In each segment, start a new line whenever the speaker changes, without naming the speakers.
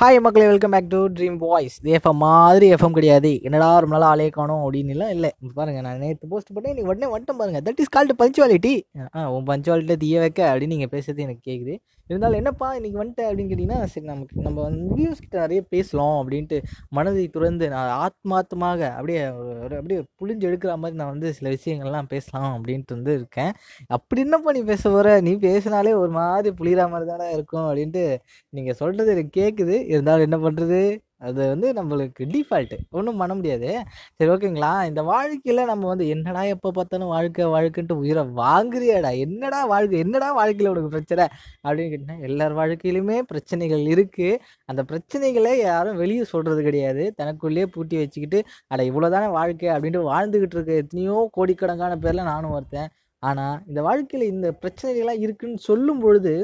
Hi மக்களே welcome back to dream voice இது FM மாதிரி எஃப்எம் கிடையாது. என்னடா ரொம்ப நாளாக ஆளே காணும் அப்படின்னுலாம் இல்லை. பாருங்கள் நான் நேற்று போஸ்ட் பண்ணேன் நீ உடனே வந்துட்டேன் பாருங்கள் தட் இஸ் கால்டு பஞ்சுவாலிட்டி ஆ உன் பஞ்சுவாலிட்டியில் தீய வைக்க அப்படின்னு நீங்கள் பேசுறது எனக்கு கேட்குது இருந்தாலும் என்னப்பா இன்னைக்கு வந்துட்டேன் அப்படின்னு கேட்டிங்கன்னா சரி நமக்கு நம்ம வந்து வியூஸ் கிட்ட நிறைய பேசலாம் அப்படின்ட்டு மனதை துறந்து நான் ஆத்மார்த்தமாக அப்படியே ஒரு அப்படியே புளிஞ்சு எடுக்கிற மாதிரி நான் வந்து சில விஷயங்கள்லாம் பேசலாம் அப்படின்ட்டு வந்து இருக்கேன். அப்படி என்னப்பா நீ பேச போகிற நீ பேசினாலே ஒரு மாதிரி புளிகிற மாதிரி தானே இருக்கும் அப்படின்ட்டு நீங்கள் சொல்கிறது எனக்கு கேட்குது இருந்தாலும் என்ன பண்ணுறது அது வந்து நம்மளுக்கு டிஃபால்ட்டு ஒன்றும் பண்ண முடியாது. சரி ஓகேங்களா? இந்த வாழ்க்கையில் நம்ம வந்து என்னடா எப்போ பார்த்தாலும் வாழ்க்கை வாழ்க்கைன்ட்டு உயிரை வாங்குறியாடா. என்னடா வாழ்க்கை என்னடா வாழ்க்கையில் உனக்கு பிரச்சனை? அப்படின்னு கேட்டிங்கன்னா எல்லார் வாழ்க்கையிலுமே பிரச்சனைகள் இருக்குது அந்த பிரச்சனைகளை யாரும் வெளியே சொல்கிறது கிடையாது. தனக்குள்ளேயே பூட்டி வச்சுக்கிட்டு அட இவ்வளோதானே வாழ்க்கை? அப்படின்ட்டு வாழ்ந்துக்கிட்டு இருக்க எத்தனையோ கோடிக்கணக்கான பேரில் நானும் ஒருத்தன். ஆனால் இந்த வாழ்க்கையில் இந்த பிரச்சனைகள்லாம் இருக்குன்னு சொல்லும் பொழுது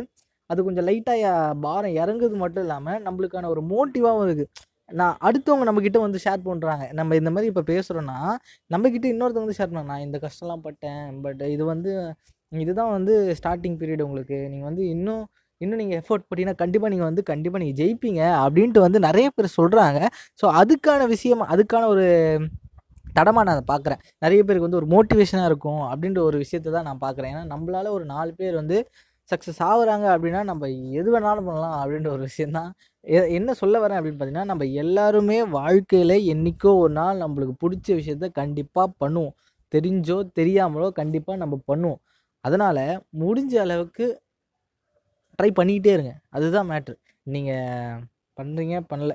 அது கொஞ்சம் லைட்டாக பாரம் இறங்குறது மட்டும் இல்லாமல் நம்மளுக்கான ஒரு மோட்டிவாகவும் இருக்குது நான் அடுத்தவங்க நம்மக்கிட்ட வந்து ஷேர் பண்ணுறாங்க நம்ம இந்த மாதிரி இப்போ பேசுகிறோன்னா நம்மக்கிட்ட இன்னொருத்தவங்க வந்து ஷேர் பண்ண நான் இந்த கஷ்டம்லாம் பட்டேன் பட் இது வந்து இதுதான் வந்து ஸ்டார்டிங் பீரியட் உங்களுக்கு. நீங்கள் வந்து இன்னும் இன்னும் நீங்கள் எஃபோர்ட் போட்டிங்கன்னா கண்டிப்பாக நீங்கள் வந்து கண்டிப்பாக நீங்கள் ஜெயிப்பீங்க அப்படின்ட்டு வந்து நிறைய பேர் சொல்கிறாங்க ஸோ அதுக்கான விஷயம் அதுக்கான ஒரு தடமாக நான் அதை பார்க்குறேன் நிறைய பேருக்கு வந்து ஒரு மோட்டிவேஷனாக இருக்கும் அப்படின்ற ஒரு விஷயத்தை தான் நான் பார்க்குறேன் ஏன்னா நம்மளால் ஒரு நாலு பேர் வந்து சக்ஸஸ் ஆகுறாங்க அப்படின்னா நம்ம எது வேணாலும் பண்ணலாம் அப்படின்ற ஒரு விஷயந்தான் என்ன சொல்ல வரேன் அப்படின்னு பார்த்தீங்கன்னா நம்ம எல்லாருமே வாழ்க்கையில் என்றைக்கோ ஒரு நாள் நம்மளுக்கு பிடிச்ச விஷயத்த கண்டிப்பாக பண்ணுவோம். தெரிஞ்சோ தெரியாமலோ கண்டிப்பாக நம்ம பண்ணுவோம். அதனால் முடிஞ்ச அளவுக்கு ட்ரை பண்ணிக்கிட்டே இருங்க. அதுதான் மேட்ரு நீங்கள் பண்ணுறீங்க பண்ணல.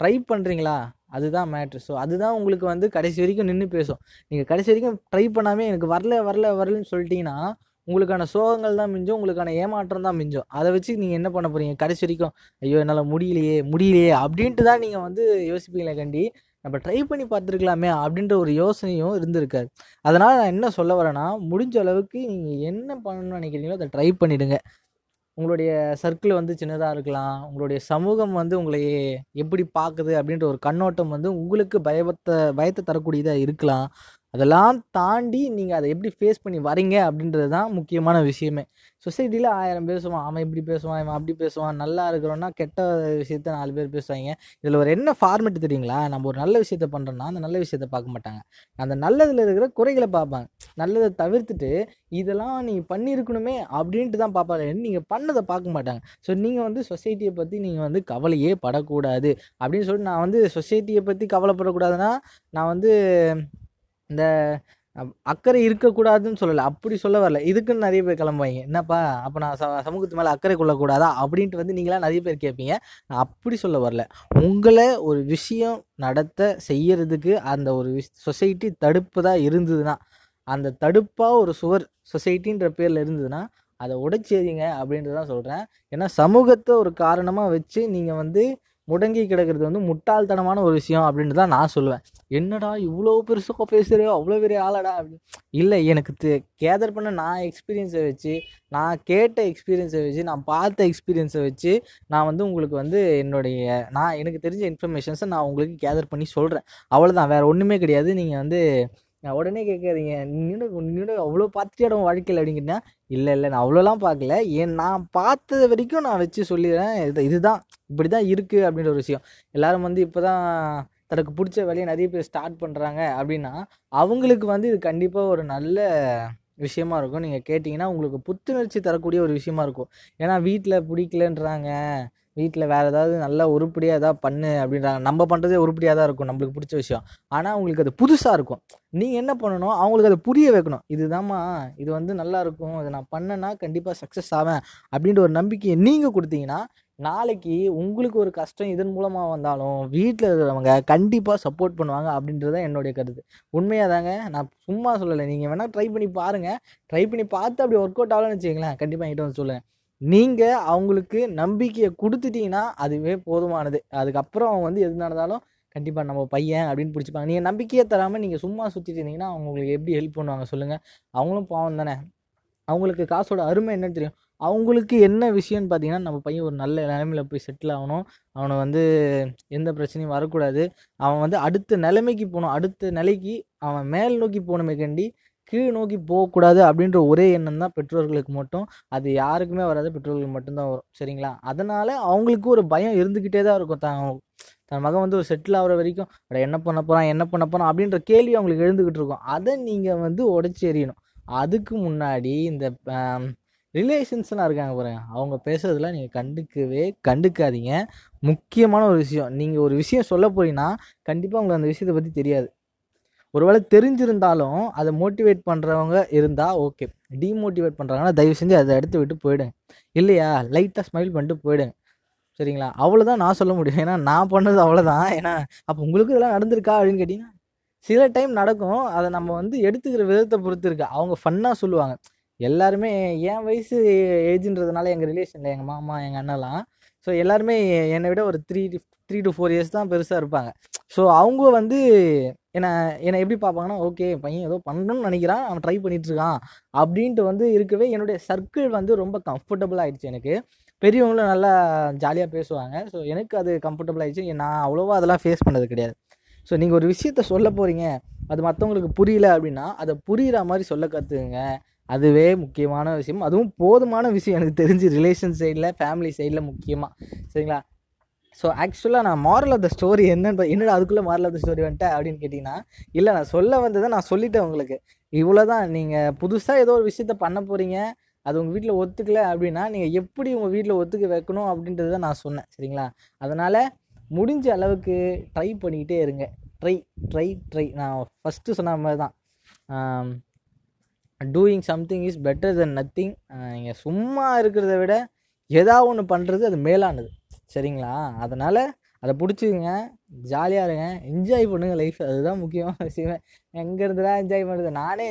ட்ரை பண்ணுறீங்களா அதுதான் மேட்ரு ஸோ அதுதான் உங்களுக்கு வந்து கடைசி வரைக்கும் நின்று பேசும். நீங்கள் கடைசி வரைக்கும் ட்ரை பண்ணாமே எனக்கு வரல வரல வரலன்னு சொல்லிட்டீங்கன்னா உங்களுக்கான சோகங்கள் தான் மிஞ்சும் உங்களுக்கான ஏமாற்றம் தான் மிஞ்சும். அதை வச்சு நீங்கள் என்ன பண்ண போகிறீங்க கடைசி வரைக்கும் ஐயோ என்னால் முடியலையே முடியலையே அப்படின்ட்டு தான் நீங்கள் வந்து யோசிப்பீங்களே கண்டி. நம்ம ட்ரை பண்ணி பார்த்துருக்கலாமே அப்படின்ற ஒரு யோசனையும் இருந்திருக்காரு அதனால் நான் என்ன சொல்ல வரேன்னா முடிஞ்ச அளவுக்கு நீங்கள் என்ன பண்ணணும்னு நினைக்கிறீங்களோ அதை ட்ரை பண்ணிடுங்க. உங்களுடைய சர்க்கிள் வந்து சின்னதாக இருக்கலாம். உங்களுடைய சமூகம் வந்து உங்களை எப்படி பார்க்குது அப்படின்ற ஒரு கண்ணோட்டம் வந்து உங்களுக்கு பயபத்தை பயத்தை தரக்கூடியதாக இருக்கலாம். அதெல்லாம் தாண்டி நீங்கள் அதை எப்படி ஃபேஸ் பண்ணி வரீங்க அப்படின்றது தான் முக்கியமான விஷயமே. சொசைட்டியில் ஆயிரம் பேசுவான் அவன் இப்படி பேசுவான் இவன் அப்படி பேசுவான் நல்லா இருக்கிறோன்னா கெட்ட விஷயத்த நாலு பேர் பேசுவாங்க. இதில் ஒரு என்ன ஃபார்மெட் தெரியுங்களா? நம்ம ஒரு நல்ல விஷயத்த பண்ணுறோன்னா அந்த நல்ல விஷயத்த பார்க்க மாட்டாங்க. அந்த நல்லதில் இருக்கிற குறைகளை பார்ப்பாங்க. நல்லதை தவிர்த்துட்டு இதெல்லாம் நீங்கள் பண்ணியிருக்கணுமே அப்படின்ட்டு தான் பார்ப்பாங்க. நீங்கள் பண்ணதை பார்க்க மாட்டாங்க. ஸோ நீங்கள் வந்து சொசைட்டியை பற்றி நீங்கள் வந்து கவலையே படக்கூடாது. அப்படின்னு சொல்லிட்டு நான் வந்து சொசைட்டியை பற்றி கவலைப்படக்கூடாதுன்னா நான் வந்து இந்த அப்- அக்கறை இருக்கக்கூடாதுன்னு சொல்லலை. அப்படி சொல்ல வரல. இதுக்குன்னு நிறைய பேர் கிளம்புவாங்க. என்னப்பா? அப்போ நான் ச சமூகத்து மேலே அக்கறை கொள்ளக்கூடாதா? அப்படின்ட்டு வந்து நீங்களாம் நிறைய பேர் கேட்பீங்க நான் அப்படி சொல்ல வரல. உங்களை ஒரு விஷயம் நடத்த செய்யறதுக்கு அந்த ஒரு விஷ் சொசைட்டி தடுப்பு தான் இருந்ததுன்னா அந்த தடுப்பாக ஒரு சுவர் சொசைட்டின்ற பேரில் இருந்ததுன்னா அதை உடைச்சேரிங்க அப்படின்றதான் சொல்கிறேன் ஏன்னா சமூகத்தை ஒரு காரணமாக வச்சு நீங்கள் வந்து முடங்கி கிடக்கிறது வந்து முட்டாள்தனமான ஒரு விஷயம் அப்படின்னு தான் நான் சொல்லுவேன். என்னடா இவ்வளோ பெருசாக பேசுகிற அவ்வளோ பெரிய ஆளடா அப்படின்னு. இல்லை எனக்கு கேதர் பண்ண நான் எக்ஸ்பீரியன்ஸை வச்சு நான் கேட்ட எக்ஸ்பீரியன்ஸை வச்சு நான் பார்த்த எக்ஸ்பீரியன்ஸை வச்சு நான் வந்து உங்களுக்கு வந்து என்னுடைய நான் எனக்கு தெரிஞ்ச இன்ஃபர்மேஷன்ஸை நான் உங்களுக்கு கேதர் பண்ணி சொல்கிறேன் அவ்வளோதான் வேறு ஒன்றுமே கிடையாது. நீங்கள் வந்து நான் உடனே கேட்காதீங்க. நின்று நின்று அவ்வளோ பார்த்துட்டே உன் வாழ்க்கையில் அப்படிங்கன்னா இல்லை இல்லை நான் அவ்வளோலாம் பார்க்கல ஏன் நான் பார்த்தது வரைக்கும் நான் வச்சு சொல்லிடுறேன். இது இதுதான் இப்படி தான் இருக்குது அப்படின்ற ஒரு விஷயம். எல்லோரும் வந்து இப்போ தான் தனக்கு பிடிச்ச வேலையை நிறைய பேர் ஸ்டார்ட் பண்ணுறாங்க அப்படின்னா அவங்களுக்கு வந்து இது கண்டிப்பாக ஒரு நல்ல விஷயமா இருக்கும். நீங்கள் கேட்டிங்கன்னா உங்களுக்கு புத்துணர்ச்சி தரக்கூடிய ஒரு விஷயமா இருக்கும். ஏன்னா வீட்டில் பிடிக்கலன்றாங்க. வீட்டில் வேறு ஏதாவது நல்லா உருப்படியாக ஏதாவது பண்ணு அப்படின்றாங்க. நம்ம பண்ணுறதே உருப்படியாக தான் இருக்கும் நம்மளுக்கு பிடிச்ச விஷயம். ஆனால் அவங்களுக்கு அது புதுசாக இருக்கும். நீங்கள் என்ன பண்ணணும்? அவங்களுக்கு அதை புரிய வைக்கணும். இதுதாம்மா இது வந்து நல்லா இருக்கும் இதை நான் பண்ணேன்னா கண்டிப்பாக சக்ஸஸ் ஆவேன் அப்படின்ற ஒரு நம்பிக்கையை நீங்கள் கொடுத்தீங்கன்னா நாளைக்கு உங்களுக்கு ஒரு கஷ்டம் இதன் மூலமாக வந்தாலும் வீட்டில் இருக்கிறவங்க கண்டிப்பாக சப்போர்ட் பண்ணுவாங்க அப்படின்றது தான் என்னுடைய கருத்து. உண்மையாக தாங்க நான் சும்மா சொல்லலை. நீங்கள் வேணால் ட்ரை பண்ணி பாருங்கள் ட்ரை பண்ணி பார்த்து அப்படி ஒர்க் அவுட் ஆகலன்னு வச்சுக்கங்களேன். கண்டிப்பாக என்கிட்ட வந்து சொல்லுங்கள் நீங்கள் அவங்களுக்கு நம்பிக்கையை கொடுத்துட்டீங்கன்னா அதுவே போதுமானது. அதுக்கப்புறம் அவங்க வந்து எது நடந்தாலும் கண்டிப்பாக நம்ம பையன் அப்படின்னு பிடிச்சிப்பாங்க. நீங்கள் நம்பிக்கையே தராமல் நீங்கள் சும்மா சுற்றிட்டு இருந்தீங்கன்னா அவங்க உங்களுக்கு எப்படி ஹெல்ப் பண்ணுவாங்க சொல்லுங்கள் அவங்களும் பாவம் தானே. அவங்களுக்கு காசோட அருமை என்னன்னு தெரியும். அவங்களுக்கு என்ன விஷயம்னு பார்த்தீங்கன்னா நம்ம பையன் ஒரு நல்ல நிலைமையில் போய் செட்டில் ஆகணும். அவனை வந்து எந்த பிரச்சனையும் வரக்கூடாது. அவன் வந்து அடுத்த நிலைமைக்கு போகணும். அடுத்த நிலைக்கு அவன் மேல் நோக்கி போகணுமே கண்டி கீழ் நோக்கி போகக்கூடாது அப்படின்ற ஒரே எண்ணம் தான் பெற்றோர்களுக்கு மட்டும். அது யாருக்குமே வராது பெற்றோர்களுக்கு மட்டும்தான் வரும். சரிங்களா? அதனால் அவங்களுக்கு ஒரு பயம் இருந்துக்கிட்டே தான் இருக்கும். தான் தன் மகன் வந்து ஒரு செட்டில் ஆகிற வரைக்கும் என்ன பண்ண போகிறான் என்ன பண்ண போகிறான் அப்படின்ற கேள்வி அவங்களுக்கு எழுந்துக்கிட்டு இருக்கும். அதை நீங்கள் வந்து உடச்சி எறியணும். அதுக்கு முன்னாடி இந்த ரிலேஷன்ஸ்லாம் இருக்காங்க பாருங்க. அவங்க பேசுறதுலாம் நீங்கள் கண்டுக்கவே கண்டுக்காதீங்க. முக்கியமான ஒரு விஷயம். நீங்கள் ஒரு விஷயம் சொல்ல போறீங்கன்னா கண்டிப்பாக உங்களுக்கு அந்த விஷயத்தை பற்றி தெரியாது. ஒருவேளை தெரிஞ்சிருந்தாலும் அதை மோட்டிவேட் பண்ணுறவங்க இருந்தால் ஓகே டீமோட்டிவேட் பண்ணுறாங்கன்னா தயவு செஞ்சு அதை எடுத்து விட்டு போயிடுங்க இல்லையா? லைட்டாக ஸ்மைல் பண்ணிட்டு போயிடுங்க சரிங்களா? அவ்வளோதான் நான் சொல்ல முடியும். ஏன்னா நான் பண்ணது அவ்வளோதான் ஏன்னா அப்போ உங்களுக்கு இதெல்லாம் நடந்திருக்கா அப்படின்னு கேட்டிங்கன்னா சில டைம் நடக்கும். அதை நம்ம வந்து எடுத்துக்கிற விதத்தை பொறுத்து இருக்கு. அவங்க ஃபன்னாக சொல்லுவாங்க. எல்லாருமே என் வயசு ஏஜ்ன்றதுனால எங்கள் ரிலேஷனில் எங்கள் மாமா எங்கள் அண்ணெல்லாம் ஸோ எல்லாருமே என்னை விட ஒரு three three to four years தான் பெருசாக இருப்பாங்க. ஸோ அவங்க வந்து என்னை என்னை எப்படி பார்ப்பாங்கன்னா ஓகே பையன் ஏதோ பண்ணணும்னு நினைக்கிறான் அவன் ட்ரை பண்ணிட்டு இருக்கான் அப்படின்ட்டு வந்து இருக்கவே என்னுடைய சர்க்கிள் வந்து ரொம்ப கம்ஃபர்டபுள் ஆகிடுச்சு எனக்கு. பெரியவங்களும் நல்லா ஜாலியாக பேசுவாங்க. ஸோ எனக்கு அது கம்ஃபர்டபுள் ஆகிடுச்சு நான் அவ்வளோவா அதெல்லாம் ஃபேஸ் பண்ணது கிடையாது. ஸோ நீங்கள் ஒரு விஷயத்த சொல்ல போகிறீங்க அது மற்றவங்களுக்கு புரியல அப்படின்னா அதை புரிகிற மாதிரி சொல்ல கற்றுக்குங்க அதுவே முக்கியமான விஷயம். அதுவும் போதுமான விஷயம். எனக்கு தெரிஞ்சு ரிலேஷன் சைடில் ஃபேமிலி சைடில் முக்கியமாக சரிங்களா? ஸோ ஆக்சுவலாக நான் மாரல் ஆஃப் த ஸ்டோரி என்னன்னு என்னடா அதுக்குள்ளே மாரல் ஆஃப் த ஸ்டோரி வந்துட்டேன் அப்படின்னு கேட்டிங்கன்னா இல்லை நான் சொல்ல வந்ததை நான் சொல்லிட்டேன் உங்களுக்கு. இவ்வளோ தான் நீங்கள் புதுசாக ஏதோ ஒரு விஷயத்த பண்ண போகிறீங்க அது உங்கள் வீட்டில் ஒத்துக்கல அப்படின்னா நீங்கள் எப்படி உங்கள் வீட்டில் ஒத்துக்க வைக்கணும் அப்படின்றத நான் சொன்னேன். சரிங்களா? அதனால் முடிஞ்ச அளவுக்கு ட்ரை பண்ணிக்கிட்டே இருங்க. ட்ரை ட்ரை ட்ரை நான் ஃபஸ்ட்டு சொன்ன மாதிரி தான். Doing something is better than nothing நீங்கள் சும்மா இருக்கிறத விட ஏதாவது ஒன்று பண்ணுறது அது மேலானது. சரிங்களா? அதனால் அதை பிடிச்சிக்குங்க. ஜாலியாக இருங்க. என்ஜாய் பண்ணுங்க லைஃப் அதுதான் முக்கியமான விஷயமே. எங்கேருந்துடா என்ஜாய் பண்ணுறது நானே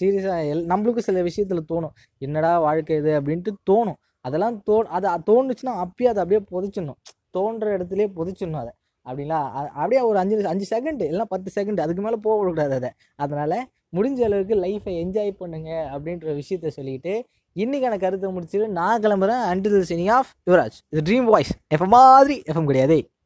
சீரியஸாக எல் நம்மளுக்கும் சில விஷயத்தில் தோணும். என்னடா வாழ்க்கை இது அப்படின்ட்டு தோணும். அதெல்லாம் தோ அது தோணுச்சுன்னா அப்பயே அதை அப்படியே புதைச்சிடணும். தோன்ற இடத்துலேயே புதைச்சிடணும் அதை. அப்படிங்களா? அப்படியே ஒரு அஞ்சு அஞ்சு செகண்ட் இல்லை பத்து செகண்ட் அதுக்கு மேலே போகக்கூடாது அதை. அதனால் முடிஞ்ச அளவுக்கு லைஃப்பை என்ஜாய் பண்ணுங்க அப்படின்ற விஷயத்த சொல்லிட்டு இன்னைக்கான கருத்தை முடிச்சுட்டு நான் கிளம்புறேன். அண்டில் சினி ஆஃப் யுவராஜ் இது ட்ரீம் வாய்ஸ் எஃப்எம் மாதிரி எஃப்எம் கிடையாதே.